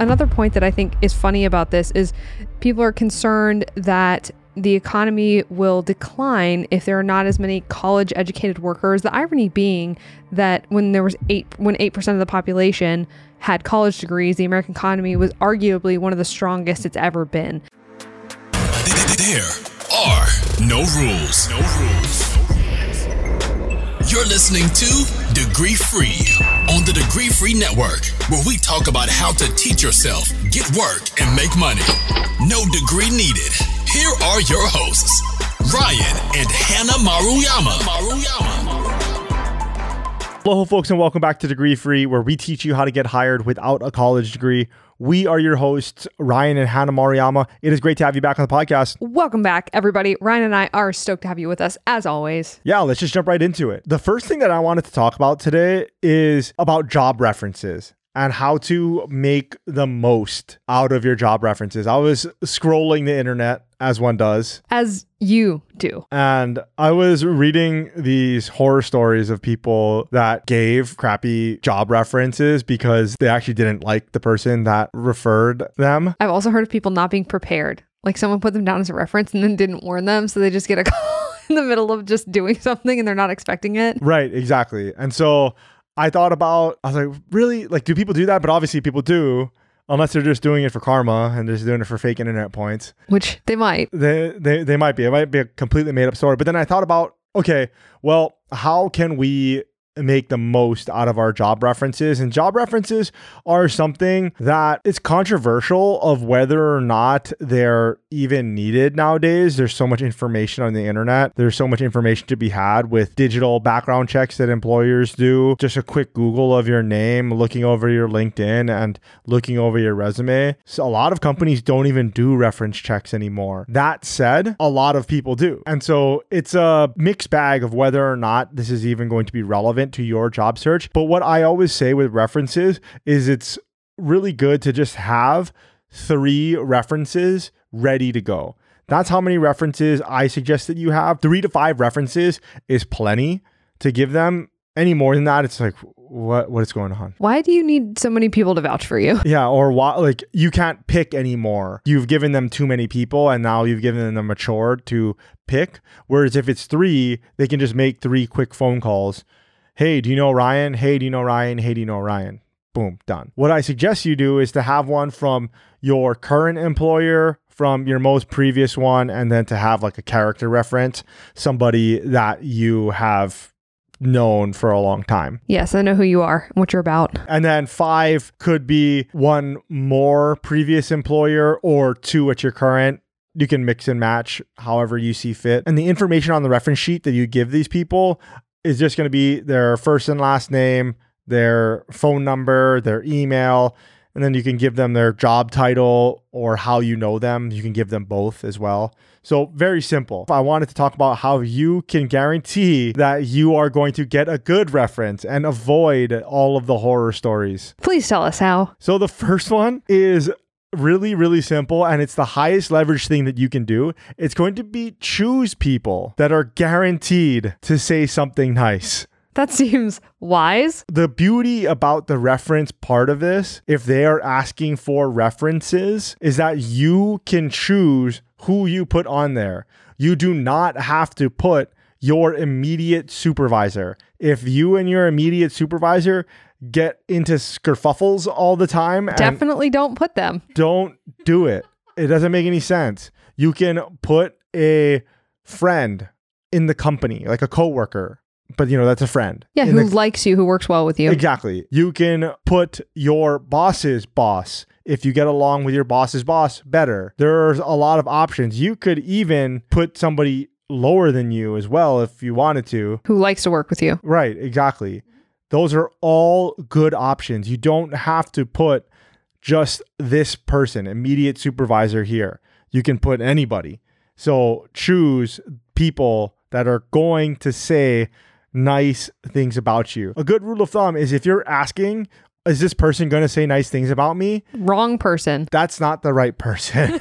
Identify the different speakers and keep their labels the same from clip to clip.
Speaker 1: Another point that I think is funny about this is people are concerned that the economy will decline if there are not as many college educated workers. The irony being that when there was 8 when 8% of the population had college degrees, the American economy was arguably one of the strongest it's ever been.
Speaker 2: There are no rules. No rules. You're listening to Degree Free on the Degree Free Network, where we talk about how to teach yourself, get work, and make money. No degree needed. Here are your hosts, Ryan and Hannah Maruyama. Maruyama.
Speaker 3: Hello, folks, and welcome back to Degree Free, where we teach you how to get hired without a college degree. We are your hosts, Ryan and Hannah Maruyama. It is great to have you back on the podcast.
Speaker 1: Welcome back, everybody. Ryan and I are stoked to have you with us, as always.
Speaker 3: Yeah, let's just jump right into it. The first thing that I wanted to talk about today is about job references and how to make the most out of your job references. I was scrolling the internet as one does.
Speaker 1: As you do.
Speaker 3: And I was reading these horror stories of people that gave crappy job references because they actually didn't like the person that referred them.
Speaker 1: I've also heard of people not being prepared. Like someone put them down as a reference and then didn't warn them. So they just get a call in the middle of just doing something and they're not expecting it.
Speaker 3: Right, exactly. And so I thought about, I was like, really? Like, do people do that? But obviously, people do, unless they're just doing it for karma and just doing it for fake internet points.
Speaker 1: Which they might.
Speaker 3: They, they, they might be. It might be a completely made up story. But then I thought about, okay, well, how can we make the most out of our job references. And job references are something that it's controversial of whether or not they're even needed nowadays. There's so much information on the internet. There's so much information to be had with digital background checks that employers do. Just a quick Google of your name, looking over your LinkedIn and looking over your resume. So a lot of companies don't even do reference checks anymore. That said, a lot of people do. And so it's a mixed bag of whether or not this is even going to be relevant to your job search. But what I always say with references is it's really good to just have three references ready to go. That's how many references I suggest that you have. Three to five references is plenty to give them. Any more than that, it's like, what what is going on?
Speaker 1: Why do you need so many people to vouch for you?
Speaker 3: Yeah, or why like you can't pick anymore. You've given them too many people and now you've given them the mature to pick. Whereas if it's three, they can just make three quick phone calls Hey, do you know Ryan? Hey, do you know Ryan? Hey, do you know Ryan? Boom, done. What I suggest you do is to have one from your current employer, from your most previous one, and then to have like a character reference, somebody that you have known for a long time.
Speaker 1: Yes, I know who you are, what you're about.
Speaker 3: And then five could be one more previous employer or two at your current. You can mix and match however you see fit. And the information on the reference sheet that you give these people, is just going to be their first and last name, their phone number, their email, and then you can give them their job title or how you know them. You can give them both as well. So, very simple. I wanted to talk about how you can guarantee that you are going to get a good reference and avoid all of the horror stories.
Speaker 1: Please tell us how.
Speaker 3: So, the first one is really, really simple, and it's the highest leverage thing that you can do. It's going to be choose people that are guaranteed to say something nice.
Speaker 1: That seems wise.
Speaker 3: The beauty about the reference part of this, if they are asking for references, is that you can choose who you put on there. You do not have to put your immediate supervisor. If you and your immediate supervisor get into skerfuffles all the time.
Speaker 1: Definitely don't put them.
Speaker 3: Don't do it. It doesn't make any sense. You can put a friend in the company, like a coworker, but you know that's a friend.
Speaker 1: Yeah, who the, likes you, who works well with you.
Speaker 3: Exactly. You can put your boss's boss if you get along with your boss's boss better. There's a lot of options. You could even put somebody lower than you as well if you wanted to.
Speaker 1: Who likes to work with you.
Speaker 3: Right, exactly. Those are all good options. You don't have to put just this person, immediate supervisor here. You can put anybody. So choose people that are going to say nice things about you. A good rule of thumb is if you're asking, is this person going to say nice things about me?
Speaker 1: Wrong person.
Speaker 3: That's not the right person.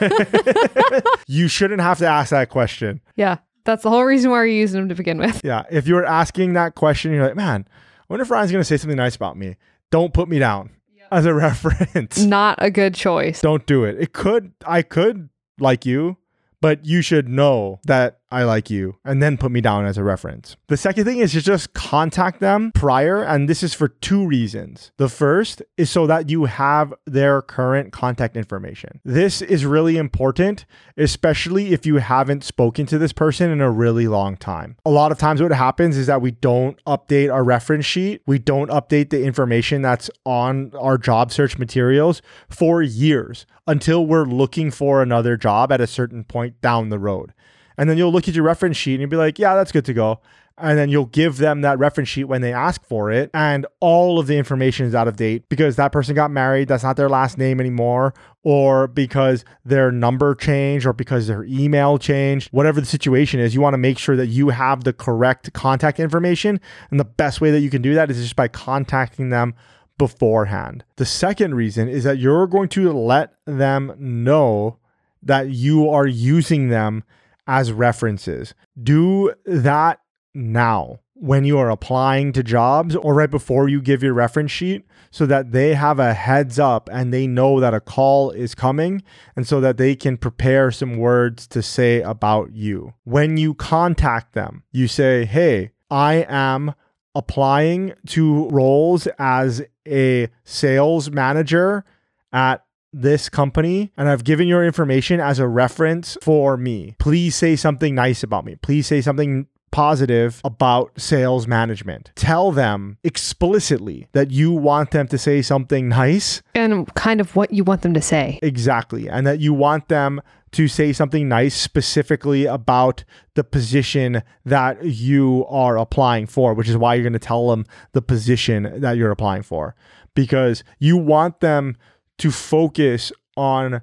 Speaker 3: you shouldn't have to ask that question.
Speaker 1: Yeah. That's the whole reason why you're using them to begin with.
Speaker 3: Yeah. If you're asking that question, you're like, man, I wonder if Ryan's going to say something nice about me. Don't put me down. as a reference.
Speaker 1: Not a good choice.
Speaker 3: Don't do it. It could, I could like you, but you should know that I like you and then put me down as a reference. The second thing is to just contact them prior, and this is for two reasons. The first is so that you have their current contact information. This is really important, especially if you haven't spoken to this person in a really long time. A lot of times, what happens is that we don't update our reference sheet, we don't update the information that's on our job search materials for years until we're looking for another job at a certain point down the road. And then you'll look at your reference sheet and you'll be like, yeah, that's good to go. And then you'll give them that reference sheet when they ask for it. And all of the information is out of date because that person got married. That's not their last name anymore. Or because their number changed or because their email changed. Whatever the situation is, you want to make sure that you have the correct contact information. And the best way that you can do that is just by contacting them beforehand. The second reason is that you're going to let them know that you are using them as references. Do that now when you are applying to jobs or right before you give your reference sheet so that they have a heads up and they know that a call is coming and so that they can prepare some words to say about you. When you contact them, you say, Hey, I am applying to roles as a sales manager at this company and I've given your information as a reference for me. Please say something nice about me. Please say something positive about sales management. Tell them explicitly that you want them to say something nice.
Speaker 1: And kind of what you want them to say.
Speaker 3: Exactly. And that you want them to say something nice specifically about the position that you are applying for, which is why you're going to tell them the position that you're applying for. Because you want them to focus on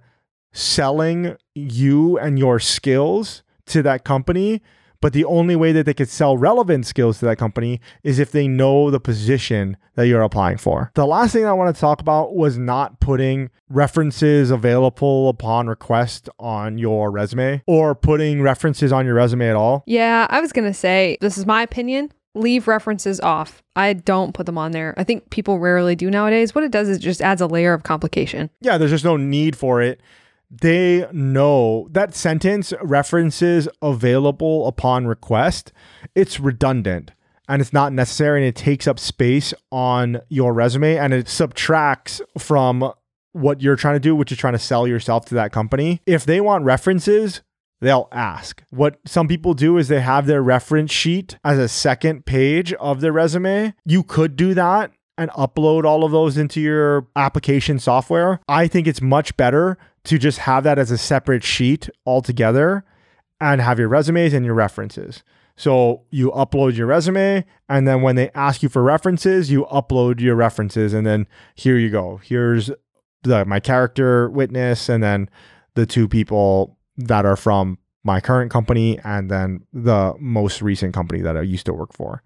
Speaker 3: selling you and your skills to that company. But the only way that they could sell relevant skills to that company is if they know the position that you're applying for. The last thing I want to talk about was not putting references available upon request on your resume or putting references on your resume at all.
Speaker 1: Yeah, I was going to say, this is my opinion leave references off. I don't put them on there. I think people rarely do nowadays. What it does is just adds a layer of complication.
Speaker 3: Yeah, there's just no need for it. They know that sentence references available upon request. It's redundant and it's not necessary and it takes up space on your resume and it subtracts from what you're trying to do, which is trying to sell yourself to that company. If they want references, they'll ask. What some people do is they have their reference sheet as a second page of their resume. You could do that and upload all of those into your application software. I think it's much better to just have that as a separate sheet altogether and have your resumes and your references. So you upload your resume, and then when they ask you for references, you upload your references, and then here you go. Here's the my character witness, and then the two people that are from my current company and then the most recent company that I used to work for.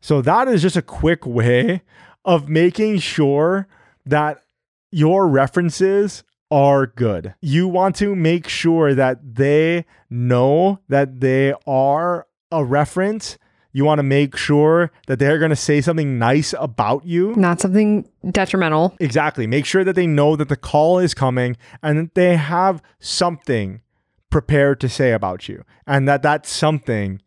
Speaker 3: So that is just a quick way of making sure that your references are good. You want to make sure that they know that they are a reference. You want to make sure that they're going to say something nice about you.
Speaker 1: Not something detrimental.
Speaker 3: Exactly. Make sure that they know that the call is coming and that they have something prepared to say about you and that that something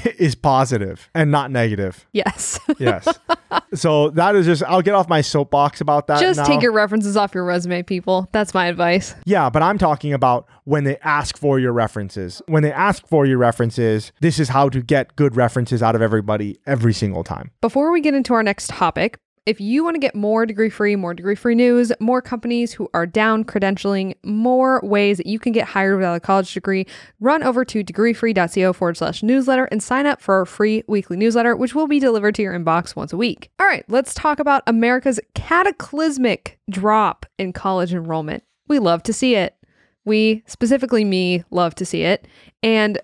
Speaker 3: is positive and not negative.
Speaker 1: Yes.
Speaker 3: yes. So that is just I'll get off my soapbox about that.
Speaker 1: Just
Speaker 3: now.
Speaker 1: take your references off your resume, people. That's my advice.
Speaker 3: Yeah, but I'm talking about when they ask for your references. When they ask for your references, this is how to get good references out of everybody every single time.
Speaker 1: Before we get into our next topic, if you want to get more degree free, more degree free news, more companies who are down credentialing, more ways that you can get hired without a college degree, run over to degreefree.co forward slash newsletter and sign up for our free weekly newsletter, which will be delivered to your inbox once a week. All right, let's talk about America's cataclysmic drop in college enrollment. We love to see it. We, specifically me, love to see it. And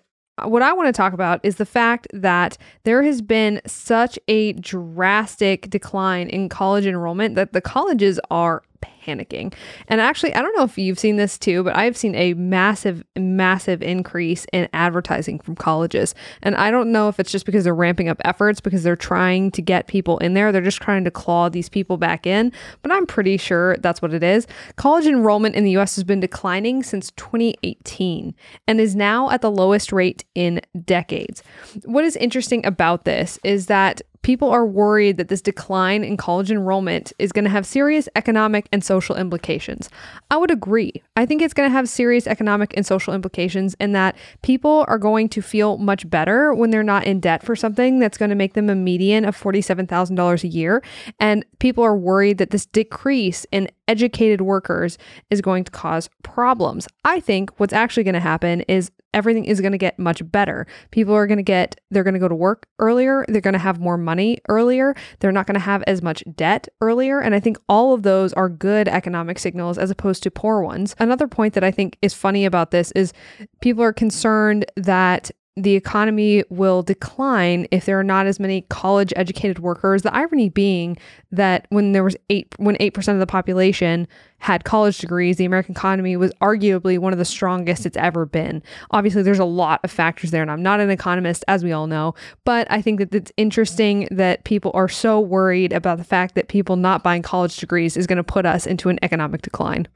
Speaker 1: what I want to talk about is the fact that there has been such a drastic decline in college enrollment that the colleges are panicking. And actually, I don't know if you've seen this too, but I've seen a massive, massive increase in advertising from colleges. And I don't know if it's just because they're ramping up efforts because they're trying to get people in there. They're just trying to claw these people back in, but I'm pretty sure that's what it is. College enrollment in the US has been declining since 2018 and is now at the lowest rate in decades. What is interesting about this is that people are worried that this decline in college enrollment is going to have serious economic and social implications. I would agree. I think it's going to have serious economic and social implications in that people are going to feel much better when they're not in debt for something that's going to make them a median of $47,000 a year. And people are worried that this decrease in educated workers is going to cause problems. I think what's actually going to happen is everything is going to get much better. People are going to get, they're going to go to work earlier. They're going to have more money earlier. They're not going to have as much debt earlier. And I think all of those are good economic signals as opposed to poor ones. Another point that I think is funny about this is people are concerned that the economy will decline if there are not as many college educated workers. The irony being that when there was eight when eight percent of the population had college degrees, the American economy was arguably one of the strongest it's ever been. Obviously, there's a lot of factors there, and I'm not an economist, as we all know, but I think that it's interesting that people are so worried about the fact that people not buying college degrees is going to put us into an economic decline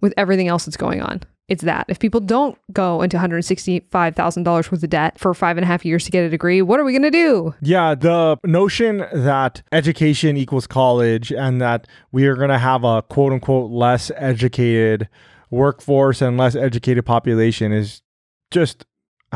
Speaker 1: with everything else that's going on it's that. If people don't go into $165,000 worth of debt for five and a half years to get a degree, what are we going to do?
Speaker 3: Yeah, the notion that education equals college and that we are going to have a quote unquote less educated workforce and less educated population is just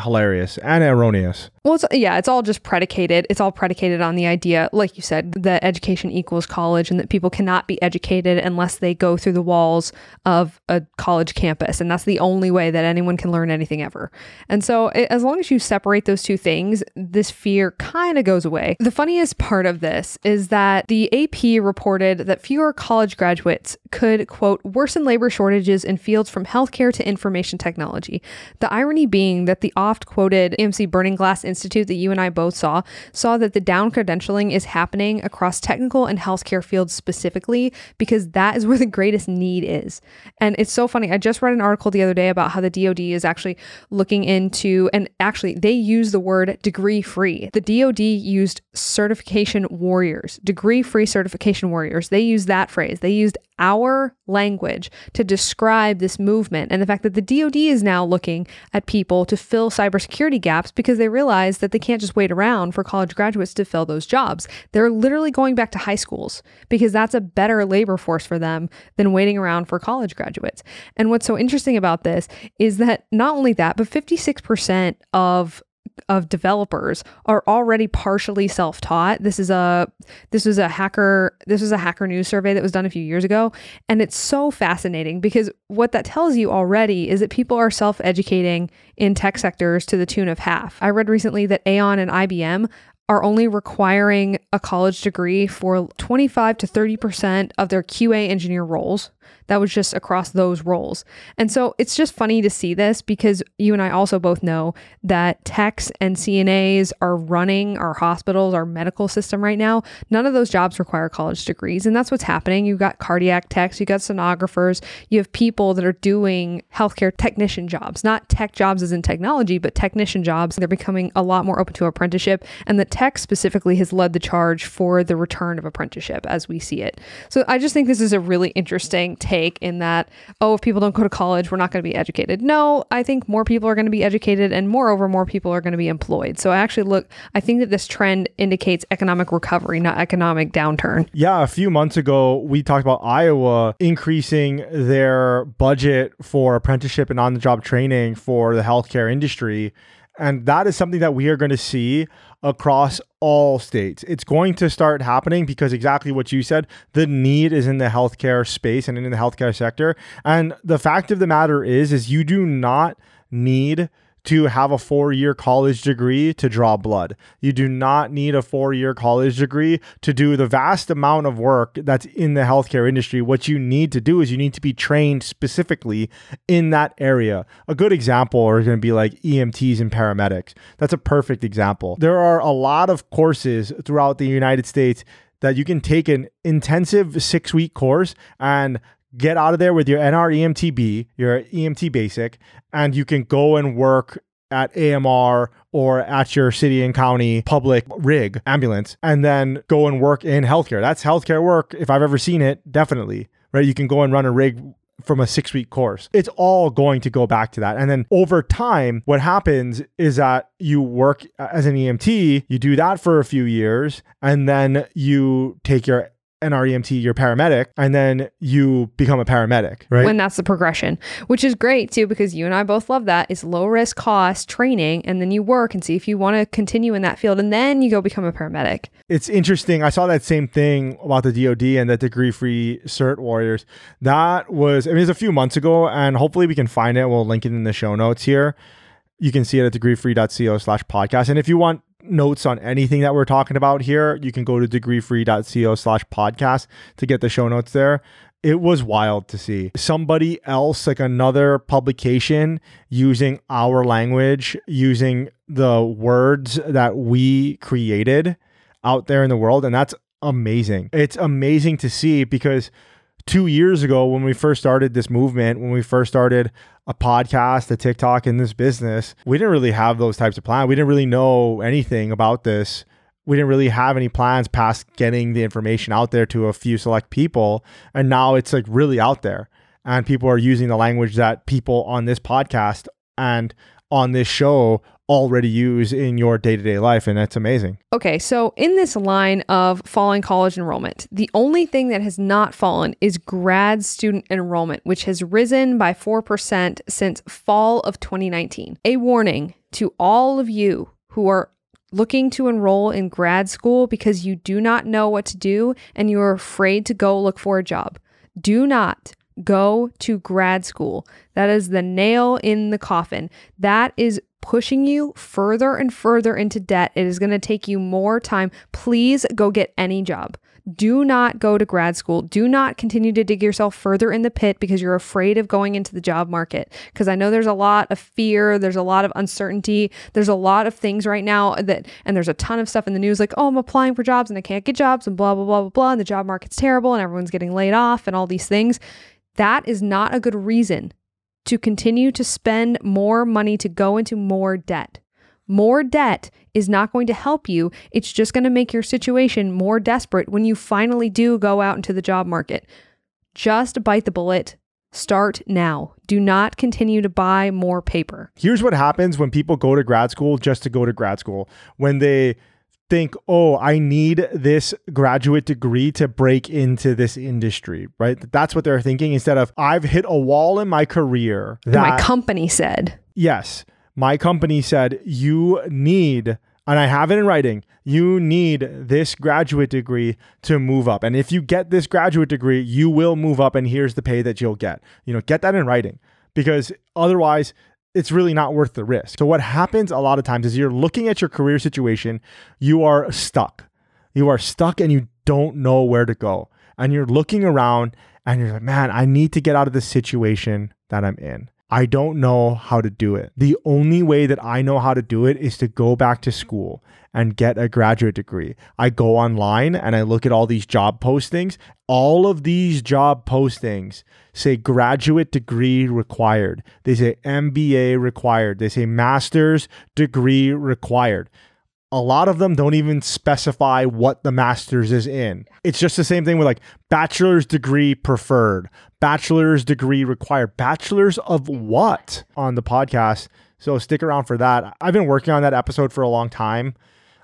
Speaker 3: hilarious and erroneous.
Speaker 1: Well, it's, yeah, it's all just predicated. It's all predicated on the idea, like you said, that education equals college and that people cannot be educated unless they go through the walls of a college campus. And that's the only way that anyone can learn anything ever. And so, it, as long as you separate those two things, this fear kind of goes away. The funniest part of this is that the AP reported that fewer college graduates could, quote, worsen labor shortages in fields from healthcare to information technology. The irony being that the oft quoted Emsi Burning Glass Institute that you and I both saw saw that the down credentialing is happening across technical and healthcare fields specifically because that is where the greatest need is. And it's so funny. I just read an article the other day about how the DoD is actually looking into, and actually, they use the word degree free. The DoD used certification warriors, degree free certification warriors. They used that phrase. They used our language to describe this movement and the fact that the DoD is now looking at people to fill cybersecurity gaps because they realize that they can't just wait around for college graduates to fill those jobs. They're literally going back to high schools because that's a better labor force for them than waiting around for college graduates. And what's so interesting about this is that not only that, but 56% of of developers are already partially self-taught. This is a this was a hacker this was a hacker news survey that was done a few years ago and it's so fascinating because what that tells you already is that people are self-educating in tech sectors to the tune of half. I read recently that Aon and IBM are only requiring a college degree for 25 to 30% of their QA engineer roles. That was just across those roles. And so it's just funny to see this because you and I also both know that techs and CNAs are running our hospitals, our medical system right now. None of those jobs require college degrees. And that's what's happening. You've got cardiac techs, you've got sonographers, you have people that are doing healthcare technician jobs, not tech jobs as in technology, but technician jobs. They're becoming a lot more open to apprenticeship. And the tech specifically has led the charge for the return of apprenticeship as we see it. So I just think this is a really interesting take in that, oh, if people don't go to college, we're not going to be educated. No, I think more people are going to be educated, and moreover, more people are going to be employed. So I actually look, I think that this trend indicates economic recovery, not economic downturn.
Speaker 3: Yeah, a few months ago, we talked about Iowa increasing their budget for apprenticeship and on the job training for the healthcare industry. And that is something that we are going to see across all states. It's going to start happening because exactly what you said, the need is in the healthcare space and in the healthcare sector. And the fact of the matter is is you do not need to have a four year college degree to draw blood. You do not need a four year college degree to do the vast amount of work that's in the healthcare industry. What you need to do is you need to be trained specifically in that area. A good example are going to be like EMTs and paramedics. That's a perfect example. There are a lot of courses throughout the United States that you can take an intensive six week course and get out of there with your NREMTB, your EMT basic, and you can go and work at AMR or at your city and county public rig ambulance and then go and work in healthcare. That's healthcare work if I've ever seen it, definitely. Right? You can go and run a rig from a six week course. It's all going to go back to that. And then over time, what happens is that you work as an EMT, you do that for a few years, and then you take your NREMT, you're paramedic, and then you become a paramedic, right?
Speaker 1: when that's the progression, which is great too because you and I both love that. It's low risk cost training, and then you work and see if you want to continue in that field, and then you go become a paramedic.
Speaker 3: it's interesting. I saw that same thing about the DoD and the degree free cert warriors. That was, I mean, it was a few months ago, and hopefully we can find it. We'll link it in the show notes here. You can see it at degreefree.co slash podcast. And if you want notes on anything that we're talking about here, you can go to degreefree.co slash podcast to get the show notes there. It was wild to see somebody else, like another publication, using our language, using the words that we created out there in the world. And that's amazing. It's amazing to see because two years ago, when we first started this movement, when we first started a podcast, a TikTok in this business, we didn't really have those types of plans. We didn't really know anything about this. We didn't really have any plans past getting the information out there to a few select people. And now it's like really out there. And people are using the language that people on this podcast and on this show already use in your day to day life. And that's amazing.
Speaker 1: Okay, so in this line of falling college enrollment, the only thing that has not fallen is grad student enrollment, which has risen by 4% since fall of 2019. A warning to all of you who are looking to enroll in grad school because you do not know what to do and you are afraid to go look for a job. Do not go to grad school. That is the nail in the coffin. That is pushing you further and further into debt. It is going to take you more time. Please go get any job. Do not go to grad school. Do not continue to dig yourself further in the pit because you're afraid of going into the job market. Because I know there's a lot of fear, there's a lot of uncertainty, there's a lot of things right now that, and there's a ton of stuff in the news like, oh, I'm applying for jobs and I can't get jobs and blah, blah, blah, blah, blah. And the job market's terrible and everyone's getting laid off and all these things. That is not a good reason to continue to spend more money to go into more debt. More debt is not going to help you. It's just going to make your situation more desperate when you finally do go out into the job market. Just bite the bullet. Start now. Do not continue to buy more paper.
Speaker 3: Here's what happens when people go to grad school just to go to grad school. When they think, oh, I need this graduate degree to break into this industry, right? That's what they're thinking instead of, I've hit a wall in my career that
Speaker 1: My company said.
Speaker 3: yes, my company said you need, and I have it in writing, you need this graduate degree to move up. And if you get this graduate degree, you will move up, and here's the pay that you'll get. You know, get that in writing because otherwise, it's really not worth the risk. So, what happens a lot of times is you're looking at your career situation, you are stuck. You are stuck and you don't know where to go. And you're looking around and you're like, man, I need to get out of this situation that I'm in. I don't know how to do it. The only way that I know how to do it is to go back to school and get a graduate degree. I go online and I look at all these job postings. All of these job postings say graduate degree required. They say MBA required. They say master's degree required. A lot of them don't even specify what the master's is in. It's just the same thing with like bachelor's degree preferred, bachelor's degree required, bachelor's of what on the podcast. So stick around for that. I've been working on that episode for a long time.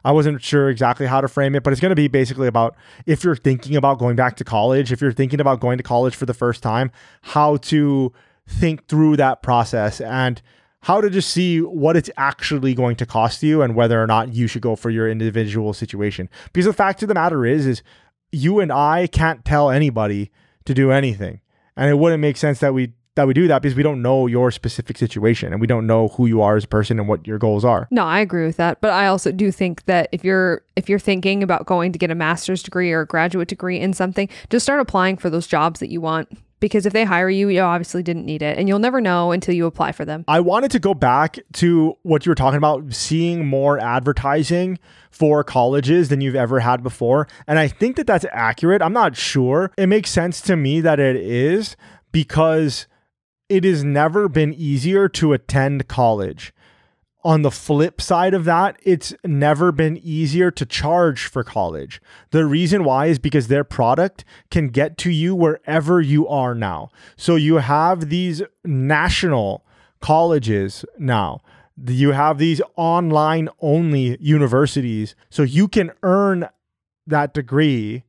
Speaker 3: I wasn't sure exactly how to frame it, but it's going to be basically about if you're thinking about going back to college, if you're thinking about going to college for the first time, how to think through that process and how to just see what it's actually going to cost you and whether or not you should go for your individual situation. Because the fact of the matter is is you and I can't tell anybody to do anything. And it wouldn't make sense that we that we do that because we don't know your specific situation and we don't know who you are as a person and what your goals are.
Speaker 1: No, I agree with that, but I also do think that if you're if you're thinking about going to get a master's degree or a graduate degree in something, just start applying for those jobs that you want because if they hire you, you obviously didn't need it and you'll never know until you apply for them.
Speaker 3: I wanted to go back to what you were talking about, seeing more advertising for colleges than you've ever had before. And I think that that's accurate. I'm not sure. It makes sense to me that it is because it has never been easier to attend college. On the flip side of that, it's never been easier to charge for college. The reason why is because their product can get to you wherever you are now. So you have these national colleges now. You have these online only universities. So you can earn that degree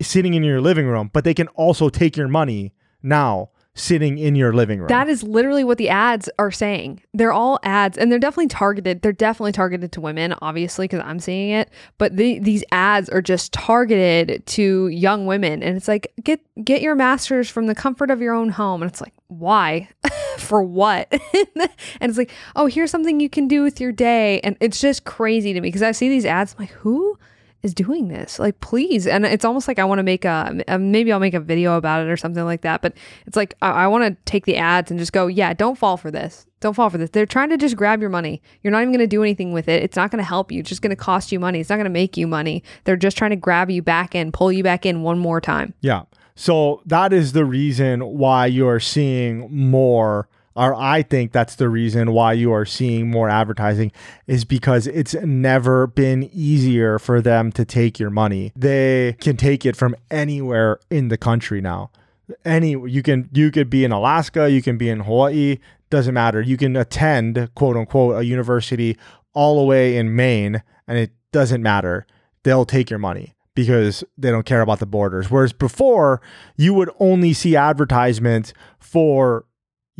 Speaker 3: sitting in your living room, but they can also take your money now sitting in your living room.
Speaker 1: That is literally what the ads are saying. They're all ads and they're definitely targeted. They're definitely targeted to women, obviously, because I'm seeing it. But the, these ads are just targeted to young women. And it's like, get get your masters from the comfort of your own home. And it's like, why? For what? and it's like, oh, here's something you can do with your day. And it's just crazy to me because I see these ads, I'm like, who? Is doing this? Like please. And it's almost like i want to make a uh, maybe i'll make a video about it or something like that but it's like i, I want to take the ads and just go yeah don't fall for this. Don't fall for this. They're trying to just grab your money. You're not even going to do anything with it. It's not going to help you. It's just going to cost you money. It's not going to make you money. They're just trying to grab you back in pull you back in one more time.
Speaker 3: Yeah. So that is the reason why you're seeing more or I think that's the reason why you are seeing more advertising is because it's never been easier for them to take your money. They can take it from anywhere in the country now. Any you can you could be in Alaska, you can be in Hawaii, doesn't matter. You can attend quote unquote a university all the way in Maine and it doesn't matter. They'll take your money because they don't care about the borders. Whereas before, you would only see advertisements for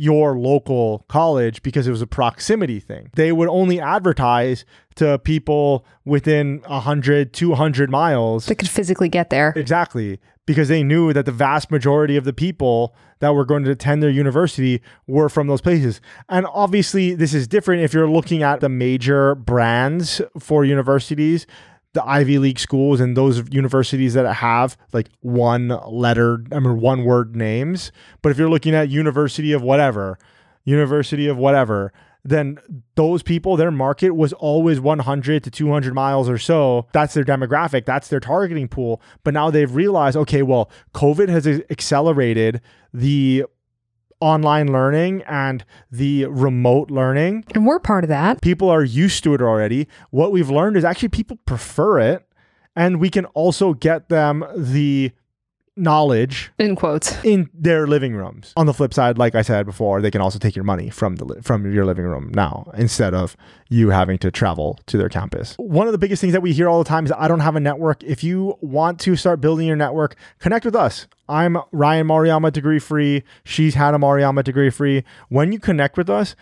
Speaker 3: your local college because it was a proximity thing. They would only advertise to people within 100, 200 miles.
Speaker 1: They could physically get there.
Speaker 3: Exactly. Because they knew that the vast majority of the people that were going to attend their university were from those places. And obviously, this is different if you're looking at the major brands for universities the Ivy League schools and those universities that have like one letter, I mean, one word names. But if you're looking at University of whatever, University of whatever, then those people, their market was always 100 to 200 miles or so. That's their demographic, that's their targeting pool. But now they've realized, okay, well, COVID has accelerated the online learning and the remote learning.
Speaker 1: And we're part of that.
Speaker 3: People are used to it already. What we've learned is actually people prefer it. And we can also get them the knowledge
Speaker 1: in quotes
Speaker 3: in their living rooms. On the flip side, like I said before, they can also take your money from the from your living room now instead of you having to travel to their campus. One of the biggest things that we hear all the time is I don't have a network. If you want to start building your network, connect with us. I'm Ryan Maruyama degree free. She's Hannah Maruyama degree free. When you connect with us,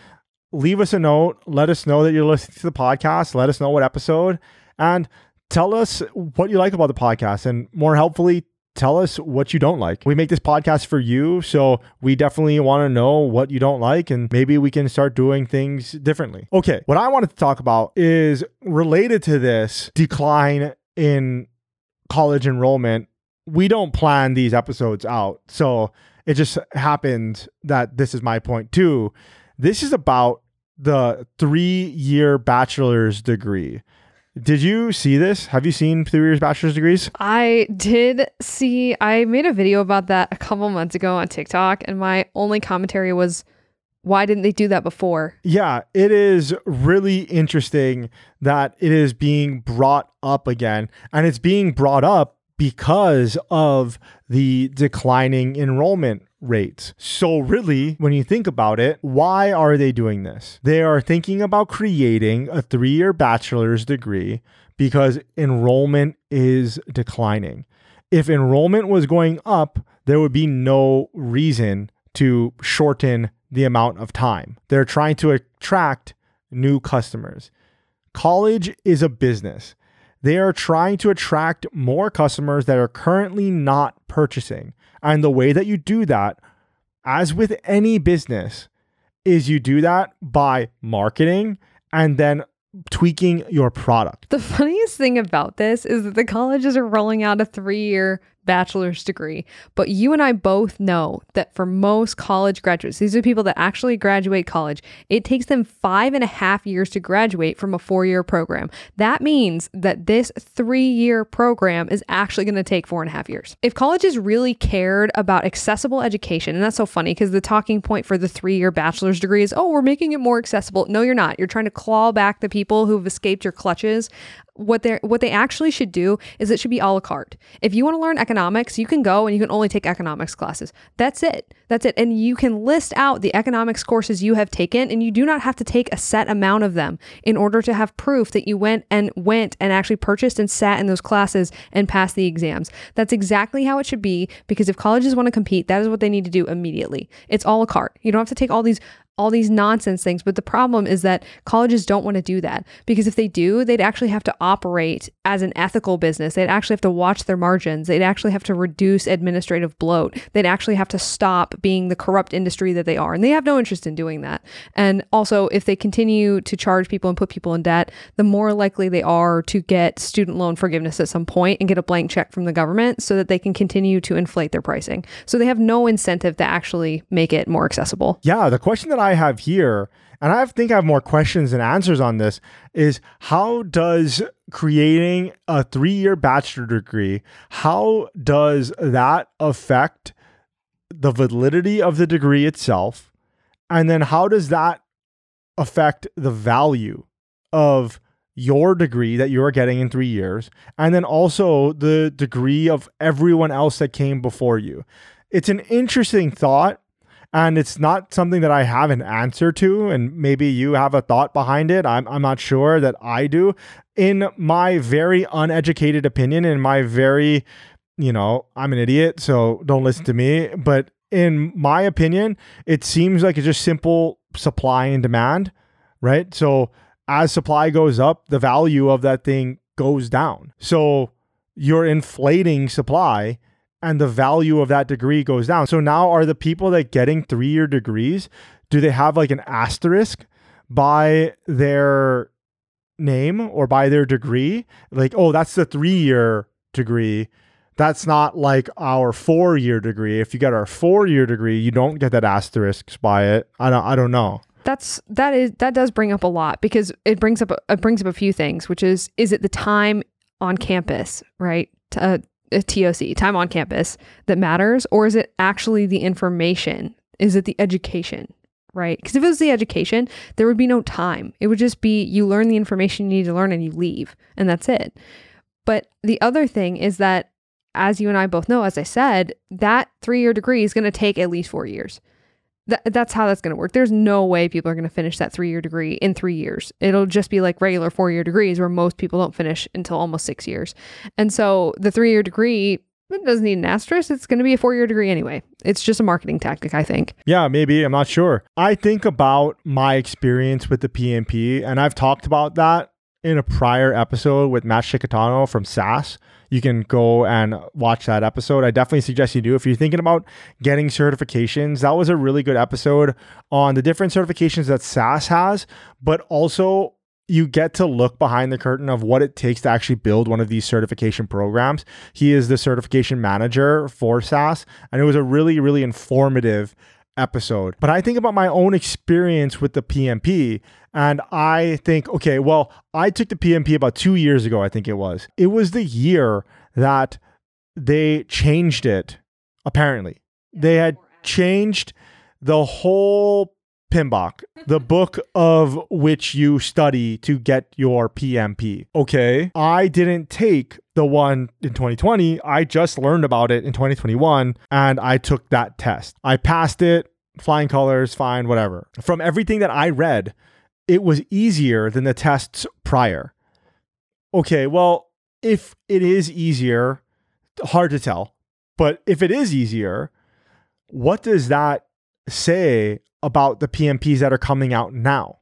Speaker 3: leave us a note. Let us know that you're listening to the podcast. Let us know what episode and tell us what you like about the podcast and more helpfully tell us what you don't like. We make this podcast for you, so we definitely want to know what you don't like and maybe we can start doing things differently. Okay, what I wanted to talk about is related to this decline in college enrollment. We don't plan these episodes out. So it just happened that this is my point too. This is about the 3-year bachelor's degree. Did you see this? Have you seen three years bachelor's degrees?
Speaker 1: I did see, I made a video about that a couple months ago on TikTok, and my only commentary was, why didn't they do that before?
Speaker 3: Yeah, it is really interesting that it is being brought up again. And it's being brought up because of the declining enrollment rates. So, really, when you think about it, why are they doing this? They are thinking about creating a three year bachelor's degree because enrollment is declining. If enrollment was going up, there would be no reason to shorten the amount of time. They're trying to attract new customers. College is a business. They are trying to attract more customers that are currently not purchasing. And the way that you do that, as with any business, is you do that by marketing and then tweaking your product.
Speaker 1: The funniest thing about this is that the colleges are rolling out a three year bachelor's degree. But you and I both know that for most college graduates, these are people that actually graduate college, it takes them five and a half years to graduate from a four year program. That means that this three year program is actually going to take four and a half years. If colleges really cared about accessible education, and that's so funny because the talking point for the three year bachelor's degree is, oh, we're making it more accessible. No, you're not. You're trying to claw back the people who've escaped your clutches what they what they actually should do is it should be a la carte. If you want to learn economics, you can go and you can only take economics classes. That's it. That's it. And you can list out the economics courses you have taken and you do not have to take a set amount of them in order to have proof that you went and went and actually purchased and sat in those classes and passed the exams. That's exactly how it should be because if colleges want to compete, that is what they need to do immediately. It's a la carte. You don't have to take all these all these nonsense things. But the problem is that colleges don't want to do that because if they do, they'd actually have to operate as an ethical business. They'd actually have to watch their margins. They'd actually have to reduce administrative bloat. They'd actually have to stop being the corrupt industry that they are. And they have no interest in doing that. And also, if they continue to charge people and put people in debt, the more likely they are to get student loan forgiveness at some point and get a blank check from the government so that they can continue to inflate their pricing. So they have no incentive to actually make it more accessible.
Speaker 3: Yeah, the question that I I have here, and I think I have more questions than answers on this, is how does creating a three year bachelor degree, how does that affect the validity of the degree itself? And then how does that affect the value of your degree that you're getting in three years? And then also the degree of everyone else that came before you. It's an interesting thought and it's not something that I have an answer to. And maybe you have a thought behind it. I'm, I'm not sure that I do. In my very uneducated opinion, in my very, you know, I'm an idiot, so don't listen to me. But in my opinion, it seems like it's just simple supply and demand, right? So as supply goes up, the value of that thing goes down. So you're inflating supply and the value of that degree goes down. So now are the people that getting three year degrees, do they have like an asterisk by their name or by their degree? Like, oh, that's the three year degree. That's not like our four year degree. If you get our four year degree, you don't get that asterisk by it. I don't I don't know
Speaker 1: that's that is that does bring up a lot because it brings up it brings up a few things which is is it the time on campus right uh, a TOC, time on campus, that matters? Or is it actually the information? Is it the education? Right? Because if it was the education, there would be no time. It would just be you learn the information you need to learn and you leave, and that's it. But the other thing is that, as you and I both know, as I said, that three year degree is going to take at least four years that's how that's going to work. There's no way people are going to finish that three year degree in three years. It'll just be like regular four year degrees where most people don't finish until almost six years. And so the three year degree it doesn't need an asterisk. It's going to be a four year degree anyway. It's just a marketing tactic, I think.
Speaker 3: Yeah, maybe. I'm not sure. I think about my experience with the PMP, and I've talked about that in a prior episode with Matt Shikatano from SAS you can go and watch that episode. I definitely suggest you do. If you're thinking about getting certifications, that was a really good episode on the different certifications that SAS has, but also you get to look behind the curtain of what it takes to actually build one of these certification programs. He is the certification manager for SAS, and it was a really, really informative episode. But I think about my own experience with the PMP and I think, okay, well, I took the PMP about two years ago, I think it was. It was the year that they changed it, apparently. They had changed the whole PMBOK, the book of which you study to get your PMP. Okay. I didn't take the one in 2020. I just learned about it in 2021 and I took that test. I passed it, flying colors, fine, whatever. From everything that I read, it was easier than the tests prior. Okay, well, if it is easier, hard to tell. But if it is easier, what does that say about the PMPs that are coming out now?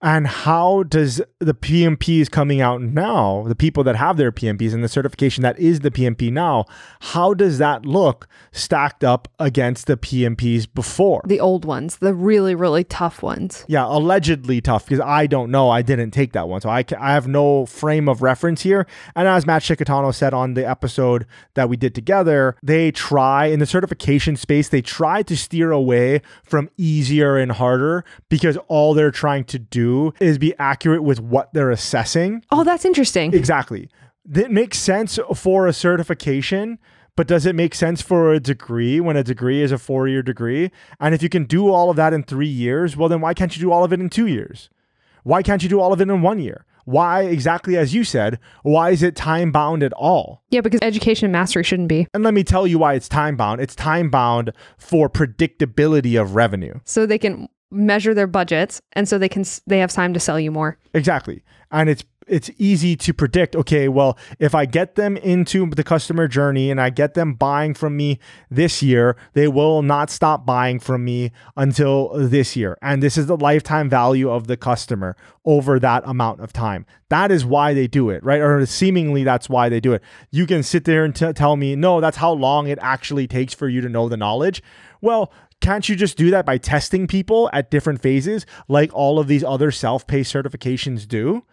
Speaker 3: And how does the PMPs coming out now, the people that have their PMPs and the certification that is the PMP now, how does that look stacked up against the PMPs before?
Speaker 1: The old ones, the really, really tough ones.
Speaker 3: Yeah, allegedly tough because I don't know. I didn't take that one. So I, I have no frame of reference here. And as Matt Shikatano said on the episode that we did together, they try in the certification space, they try to steer away from easier and harder because all they're trying to do is be accurate with what they're assessing.
Speaker 1: Oh, that's interesting.
Speaker 3: Exactly. That makes sense for a certification, but does it make sense for a degree when a degree is a four year degree? And if you can do all of that in three years, well, then why can't you do all of it in two years? Why can't you do all of it in one year? Why, exactly as you said, why is it time bound at all?
Speaker 1: Yeah, because education mastery shouldn't be.
Speaker 3: And let me tell you why it's time bound. It's time bound for predictability of revenue.
Speaker 1: So they can measure their budgets and so they can they have time to sell you more.
Speaker 3: Exactly. And it's it's easy to predict okay well if i get them into the customer journey and i get them buying from me this year they will not stop buying from me until this year. And this is the lifetime value of the customer over that amount of time. That is why they do it right? Or seemingly that's why they do it. You can sit there and t- tell me no that's how long it actually takes for you to know the knowledge. Well can't you just do that by testing people at different phases like all of these other self-paced certifications do?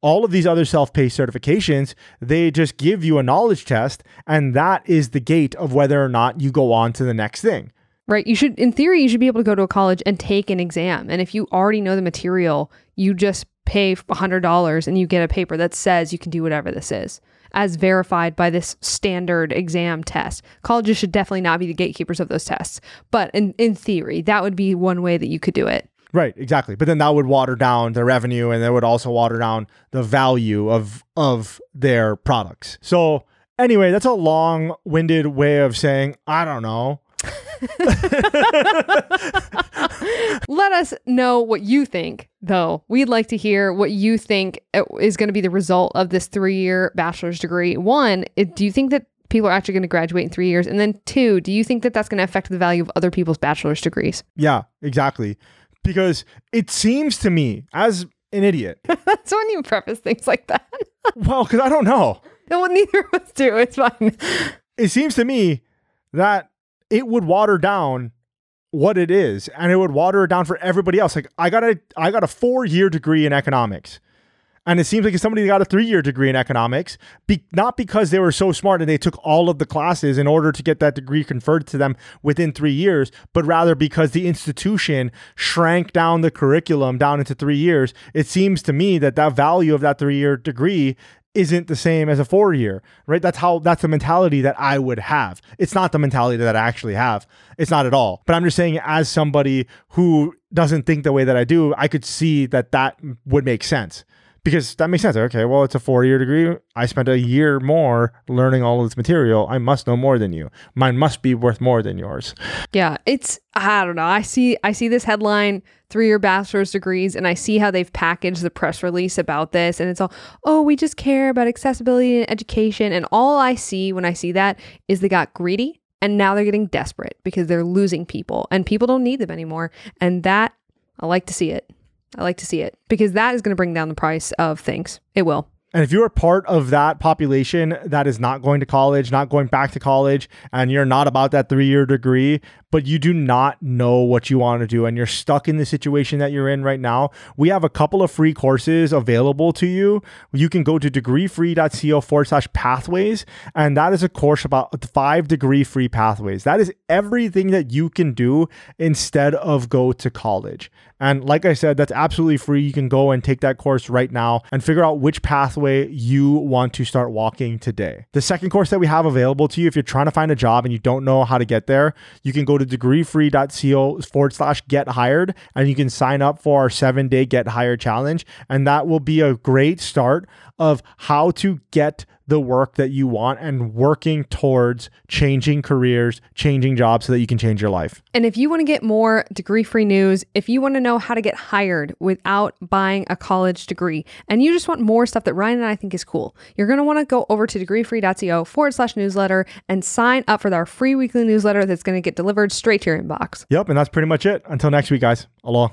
Speaker 3: All of these other self-paced certifications, they just give you a knowledge test and that is the gate of whether or not you go on to the next thing.
Speaker 1: Right. You should in theory you should be able to go to a college and take an exam. And if you already know the material, you just pay $100 and you get a paper that says you can do whatever this is as verified by this standard exam test. Colleges should definitely not be the gatekeepers of those tests. But in, in theory, that would be one way that you could do it.
Speaker 3: Right, exactly. But then that would water down the revenue and that would also water down the value of of their products. So anyway, that's a long-winded way of saying, I don't know.
Speaker 1: Let us know what you think, though. We'd like to hear what you think uh, is going to be the result of this three year bachelor's degree. One, do you think that people are actually going to graduate in three years? And then two, do you think that that's going to affect the value of other people's bachelor's degrees?
Speaker 3: Yeah, exactly. Because it seems to me, as an idiot.
Speaker 1: that's when you preface things like that.
Speaker 3: well, because I don't know.
Speaker 1: Well, neither of us do. It's fine.
Speaker 3: It seems to me that it would water down what it is and it would water it down for everybody else. Like i got a i got a four year degree in economics and it seems like if somebody got a three year degree in economics be, not because they were so smart and they took all of the classes in order to get that degree conferred to them within three years but rather because the institution shrank down the curriculum down into three years it seems to me that that value of that three year degree isn't the same as a four year, right? That's how that's the mentality that I would have. It's not the mentality that I actually have. It's not at all. But I'm just saying, as somebody who doesn't think the way that I do, I could see that that would make sense because that makes sense. Okay, well, it's a four year degree. I spent a year more learning all of this material. I must know more than you. Mine must be worth more than yours.
Speaker 1: Yeah, it's I don't know. I see I see this headline, three year bachelor's degrees, and I see how they've packaged the press release about this, and it's all, oh, we just care about accessibility and education. And all I see when I see that is they got greedy and now they're getting desperate because they're losing people and people don't need them anymore. And that I like to see it. I like to see it because that is going to bring down the price of things. It will.
Speaker 3: And if you're part of that population that is not going to college, not going back to college, and you're not about that three year degree, but you do not know what you want to do and you're stuck in the situation that you're in right now, we have a couple of free courses available to you. You can go to degreefree.co forward slash pathways, and that is a course about five degree free pathways. That is everything that you can do instead of go to college. And like I said, that's absolutely free. You can go and take that course right now and figure out which pathway you want to start walking today. The second course that we have available to you, if you're trying to find a job and you don't know how to get there, you can go to degreefree.co forward slash get hired and you can sign up for our seven day get hired challenge. And that will be a great start of how to get the work that you want and working towards changing careers, changing jobs so that you can change your life.
Speaker 1: And if you want to get more degree free news, if you want to know how to get hired without buying a college degree, and you just want more stuff that Ryan and I think is cool, you're going to want to go over to degreefree.co forward slash newsletter and sign up for our free weekly newsletter that's going to get delivered straight to your inbox.
Speaker 3: Yep. And that's pretty much it. Until next week, guys. Aloha.